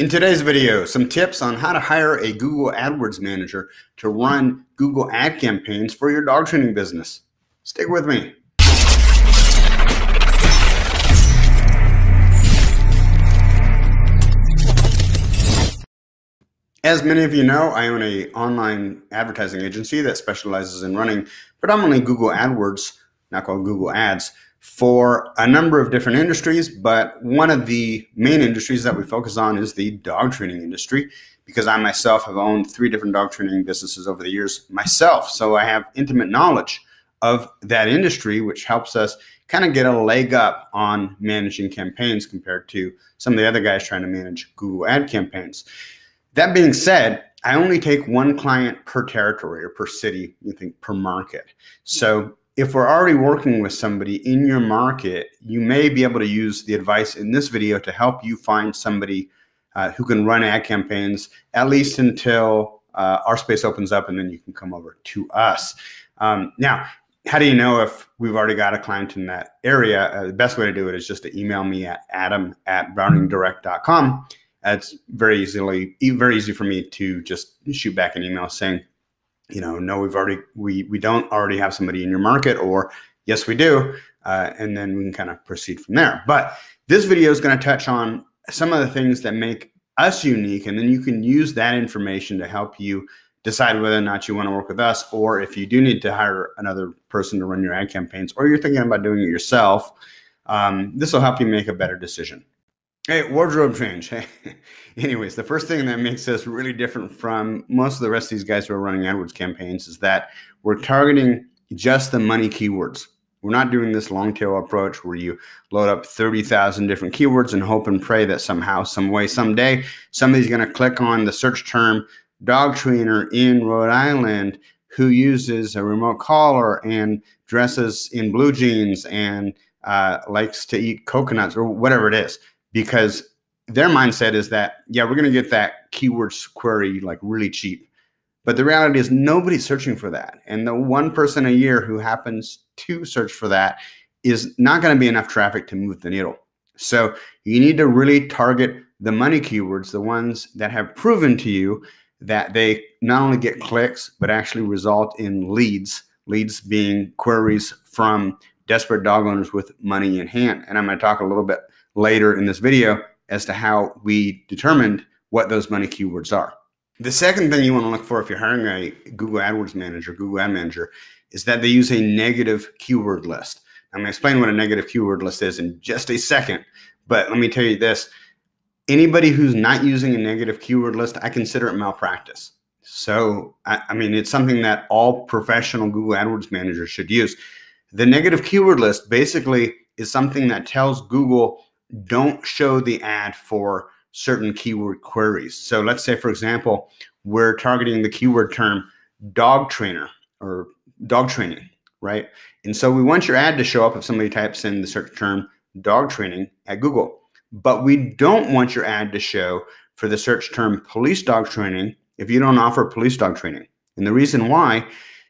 In today's video, some tips on how to hire a Google AdWords manager to run Google ad campaigns for your dog training business. Stick with me. As many of you know, I own an online advertising agency that specializes in running predominantly Google AdWords, not called Google Ads, for a number of different industries, but one of the main industries that we focus on is the dog training industry because I myself have owned three different dog training businesses over the years myself. So I have intimate knowledge of that industry, which helps us kind of get a leg up on managing campaigns compared to some of the other guys trying to manage Google ad campaigns. That being said, I only take one client per territory or per city, you think per market. So if we're already working with somebody in your market, you may be able to use the advice in this video to help you find somebody uh, who can run ad campaigns at least until uh, our space opens up and then you can come over to us. Um, now, how do you know if we've already got a client in that area? Uh, the best way to do it is just to email me at adam at browningdirect.com. It's very easily very easy for me to just shoot back an email saying, you know, no, we've already we we don't already have somebody in your market, or yes, we do, uh, and then we can kind of proceed from there. But this video is going to touch on some of the things that make us unique, and then you can use that information to help you decide whether or not you want to work with us, or if you do need to hire another person to run your ad campaigns, or you're thinking about doing it yourself. Um, this will help you make a better decision. Hey, wardrobe change. Anyways, the first thing that makes us really different from most of the rest of these guys who are running AdWords campaigns is that we're targeting just the money keywords. We're not doing this long tail approach where you load up 30,000 different keywords and hope and pray that somehow, some way, someday, somebody's going to click on the search term dog trainer in Rhode Island who uses a remote collar and dresses in blue jeans and uh, likes to eat coconuts or whatever it is because their mindset is that yeah we're going to get that keywords query like really cheap. But the reality is nobody's searching for that. And the one person a year who happens to search for that is not going to be enough traffic to move the needle. So you need to really target the money keywords the ones that have proven to you that they not only get clicks but actually result in leads leads being queries from desperate dog owners with money in hand. And i'm going to talk a little bit later in this video as to how we determined what those money keywords are. The second thing you want to look for if you're hiring a Google AdWords manager, Google Ad Manager, is that they use a negative keyword list. I'm going to explain what a negative keyword list is in just a second, but let me tell you this. Anybody who's not using a negative keyword list, I consider it malpractice. So, I, I mean, it's something that all professional Google AdWords managers should use. The negative keyword list basically is something that tells Google don't show the ad for certain keyword queries. So let's say, for example, we're targeting the keyword term dog trainer or dog training, right? And so we want your ad to show up if somebody types in the search term dog training at Google. But we don't want your ad to show for the search term police dog training if you don't offer police dog training. And the reason why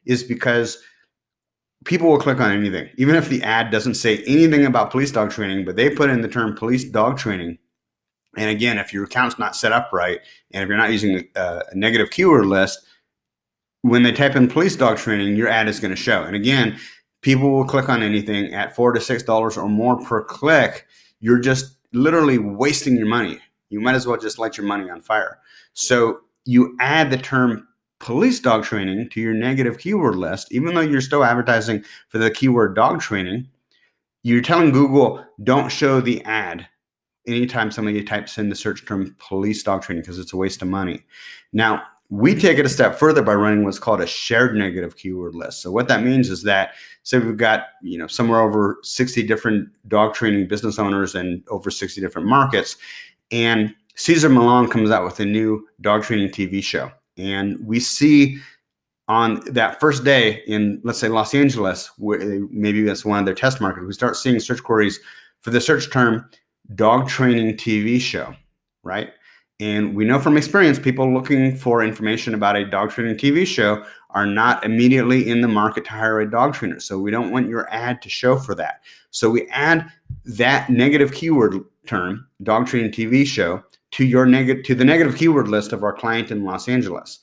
is because people will click on anything, even if the ad doesn't say anything about police dog training, but they put in the term police dog training. And again, if your account's not set up right, and if you're not using a, a negative keyword list, when they type in police dog training, your ad is going to show. And again, people will click on anything at four to six dollars or more per click. You're just literally wasting your money. You might as well just light your money on fire. So you add the term police dog training to your negative keyword list, even though you're still advertising for the keyword dog training, you're telling Google don't show the ad anytime somebody types in the search term police dog training because it's a waste of money. Now, we take it a step further by running what's called a shared negative keyword list. So what that means is that say we've got, you know, somewhere over 60 different dog training business owners and over 60 different markets and Cesar Millan comes out with a new dog training TV show and we see on that first day in, let's say, Los Angeles, maybe that's one of their test markets, we start seeing search queries for the search term dog training TV show, right? And we know from experience, people looking for information about a dog training TV show are not immediately in the market to hire a dog trainer. So we don't want your ad to show for that. So we add that negative keyword term, dog training TV show, to your negative to the negative keyword list of our client in Los Angeles.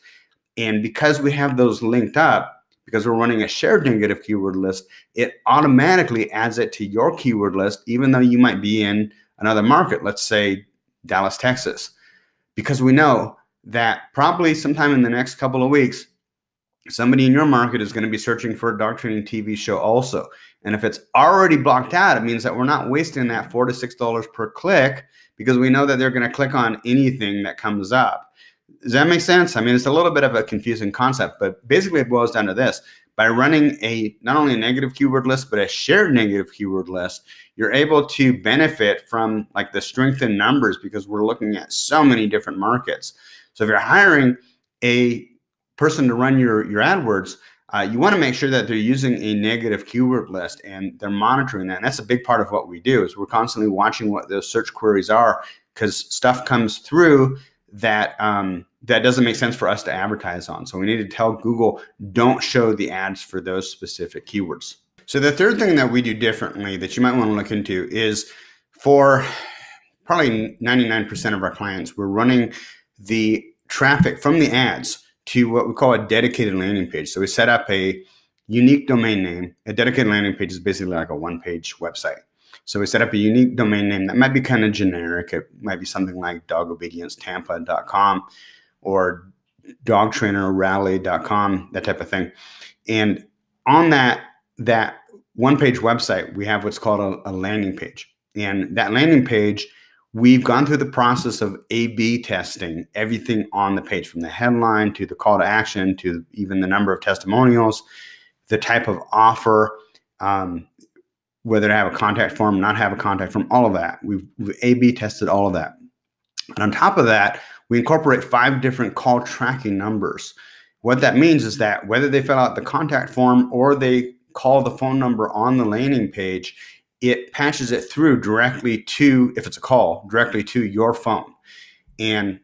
And because we have those linked up, because we're running a shared negative keyword list, it automatically adds it to your keyword list, even though you might be in another market, let's say Dallas, Texas. Because we know that probably sometime in the next couple of weeks, somebody in your market is going to be searching for a dog training TV show also. And if it's already blocked out, it means that we're not wasting that four to six dollars per click because we know that they're going to click on anything that comes up. Does that make sense? I mean, it's a little bit of a confusing concept, but basically it boils down to this. By running a not only a negative keyword list, but a shared negative keyword list, you're able to benefit from like the strength in numbers because we're looking at so many different markets. So if you're hiring a person to run your, your AdWords, uh, you want to make sure that they're using a negative keyword list and they're monitoring that. And that's a big part of what we do is we're constantly watching what those search queries are because stuff comes through that um, that doesn't make sense for us to advertise on. So we need to tell Google don't show the ads for those specific keywords. So the third thing that we do differently that you might want to look into is for probably 99% of our clients, we're running the traffic from the ads to what we call a dedicated landing page. So we set up a unique domain name. A dedicated landing page is basically like a one page website. So we set up a unique domain name that might be kind of generic. It might be something like dogobediencetampa.com or dogtrainerrally.com, that type of thing. And on that that one page website, we have what's called a, a landing page. And that landing page We've gone through the process of A B testing everything on the page from the headline to the call to action to even the number of testimonials, the type of offer, um, whether to have a contact form, not have a contact form, all of that. We've, we've A B tested all of that. And on top of that, we incorporate five different call tracking numbers. What that means is that whether they fill out the contact form or they call the phone number on the landing page, it patches it through directly to, if it's a call, directly to your phone. And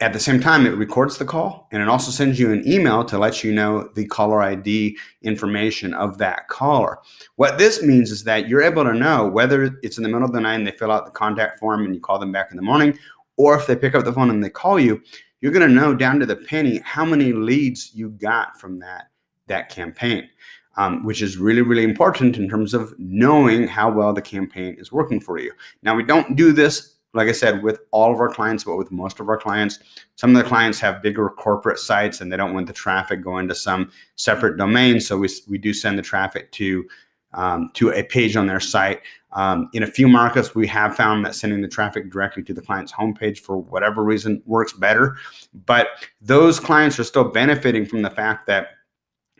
at the same time, it records the call and it also sends you an email to let you know the caller ID information of that caller. What this means is that you're able to know whether it's in the middle of the night and they fill out the contact form and you call them back in the morning, or if they pick up the phone and they call you, you're going to know down to the penny how many leads you got from that that campaign um, which is really, really important in terms of knowing how well the campaign is working for you. Now, we don't do this, like I said, with all of our clients, but with most of our clients. Some of the clients have bigger corporate sites and they don't want the traffic going to some separate domain. So we, we do send the traffic to um, to a page on their site. Um, in a few markets, we have found that sending the traffic directly to the client's homepage for whatever reason works better. But those clients are still benefiting from the fact that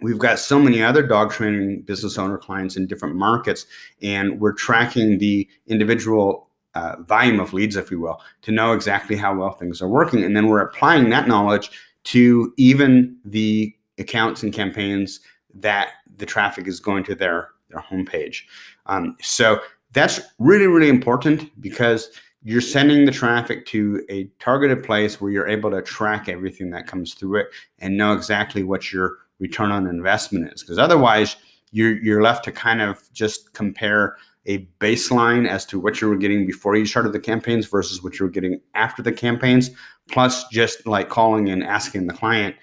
we've got so many other dog training business owner clients in different markets and we're tracking the individual uh, volume of leads if you will to know exactly how well things are working. And then we're applying that knowledge to even the accounts and campaigns that the traffic is going to their their homepage. Um, so that's really really important because you're sending the traffic to a targeted place where you're able to track everything that comes through it and know exactly what your return on investment is. Because otherwise you're you're left to kind of just compare a baseline as to what you were getting before you started the campaigns versus what you were getting after the campaigns plus just like calling and asking the client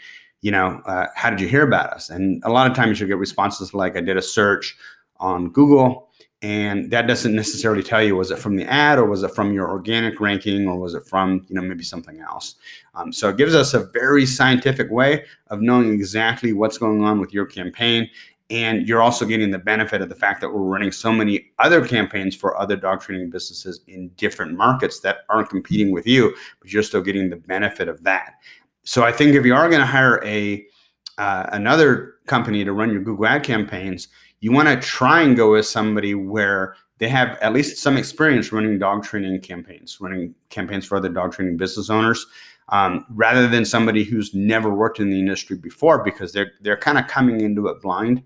you know uh, how did you hear about us? And a lot of times you'll get responses like i did a search on google and that doesn't necessarily tell you was it from the ad or was it from your organic ranking or was it from you know maybe something else? Um, so it gives us a very scientific way of knowing exactly what's going on with your campaign. And you're also getting the benefit of the fact that we're running so many other campaigns for other dog training businesses in different markets that aren't competing with you but you're still getting the benefit of that. So i think if you are going to hire a uh, another company to run your google ad campaigns you want to try and go with somebody where they have at least some experience running dog training campaigns, running campaigns for other dog training business owners, um, rather than somebody who's never worked in the industry before because they're they're kind of coming into it blind.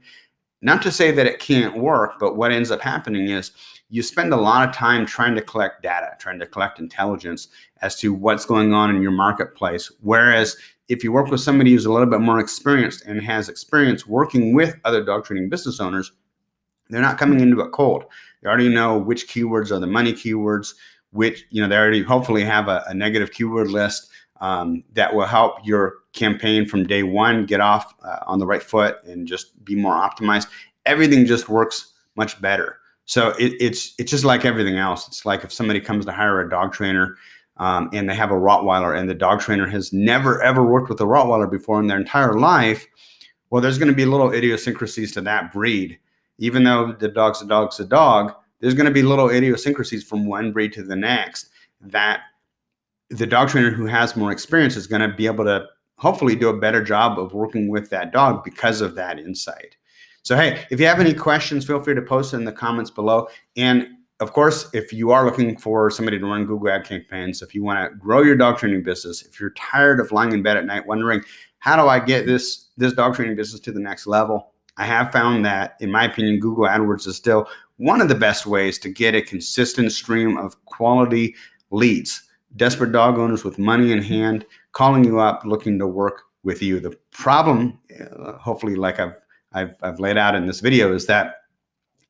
Not to say that it can't work, but what ends up happening is you spend a lot of time trying to collect data, trying to collect intelligence as to what's going on in your marketplace. Whereas if you work with somebody who's a little bit more experienced and has experience working with other dog training business owners, they're not coming into it cold. They already know which keywords are the money keywords, which you know they already hopefully have a, a negative keyword list um, that will help your campaign from day one get off uh, on the right foot and just be more optimized. Everything just works much better. So it, it's it's just like everything else. It's like if somebody comes to hire a dog trainer um, and they have a Rottweiler and the dog trainer has never ever worked with a Rottweiler before in their entire life, well, there's going to be little idiosyncrasies to that breed. Even though the dog's a dog's a dog, there's going to be little idiosyncrasies from one breed to the next that the dog trainer who has more experience is going to be able to hopefully do a better job of working with that dog because of that insight. So, hey, if you have any questions, feel free to post it in the comments below. And of course, if you are looking for somebody to run Google ad campaigns, if you want to grow your dog training business, if you're tired of lying in bed at night wondering, how do I get this, this dog training business to the next level? I have found that, in my opinion, Google AdWords is still one of the best ways to get a consistent stream of quality leads. Desperate dog owners with money in hand calling you up looking to work with you. The problem, uh, hopefully, like I've I've, I've laid out in this video is that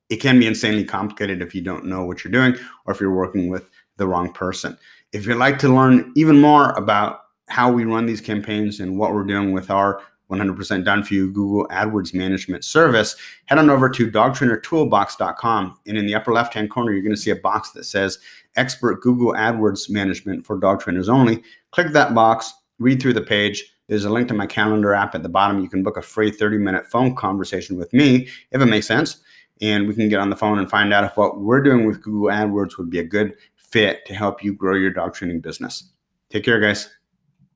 it can be insanely complicated if you don't know what you're doing or if you're working with the wrong person. If you'd like to learn even more about how we run these campaigns and what we're doing with our 100% done for you Google AdWords management service, head on over to dogtrainertoolbox.com. And in the upper left hand corner, you're going to see a box that says Expert Google AdWords Management for Dog Trainers Only. Click that box, read through the page there's a link to my calendar app at the bottom. You can book a free 30 minute phone conversation with me if it makes sense. And we can get on the phone and find out if what we're doing with Google AdWords would be a good fit to help you grow your dog training business. Take care, guys.